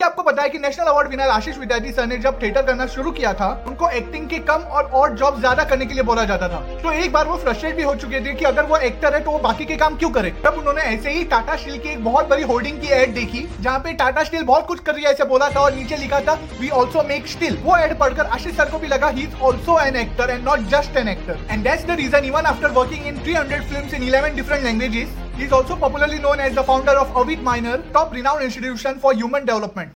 क्या आपको पता है कि नेशनल अवार्ड विनर आशीष विद्यार्थी सर ने जब थिएटर करना शुरू किया था उनको एक्टिंग के कम और और जॉब ज़्यादा करने के लिए बोला जाता था। तो एक बार वो फ्रस्ट्रेट भी हो चुके थे कि अगर वो एक्टर है तो वो बाकी के काम क्यों करे? तब उन्होंने ऐसे ही टाटा स्टील की एक बहुत बड़ी होर्डिंग की एड देखी जहाँ पे टाटा स्टील बहुत कुछ कर रही है ऐसे बोला था और नीचे लिखा था वी ऑल्सो मेक स्टील वो एड पढ़कर आशीष सर को भी लगा he is also an actor and not just an actor and that's the reason even after working in three hundred film in eleven different languages he is also popularly known as the founder of Avit Minor, top renowned institution for human development.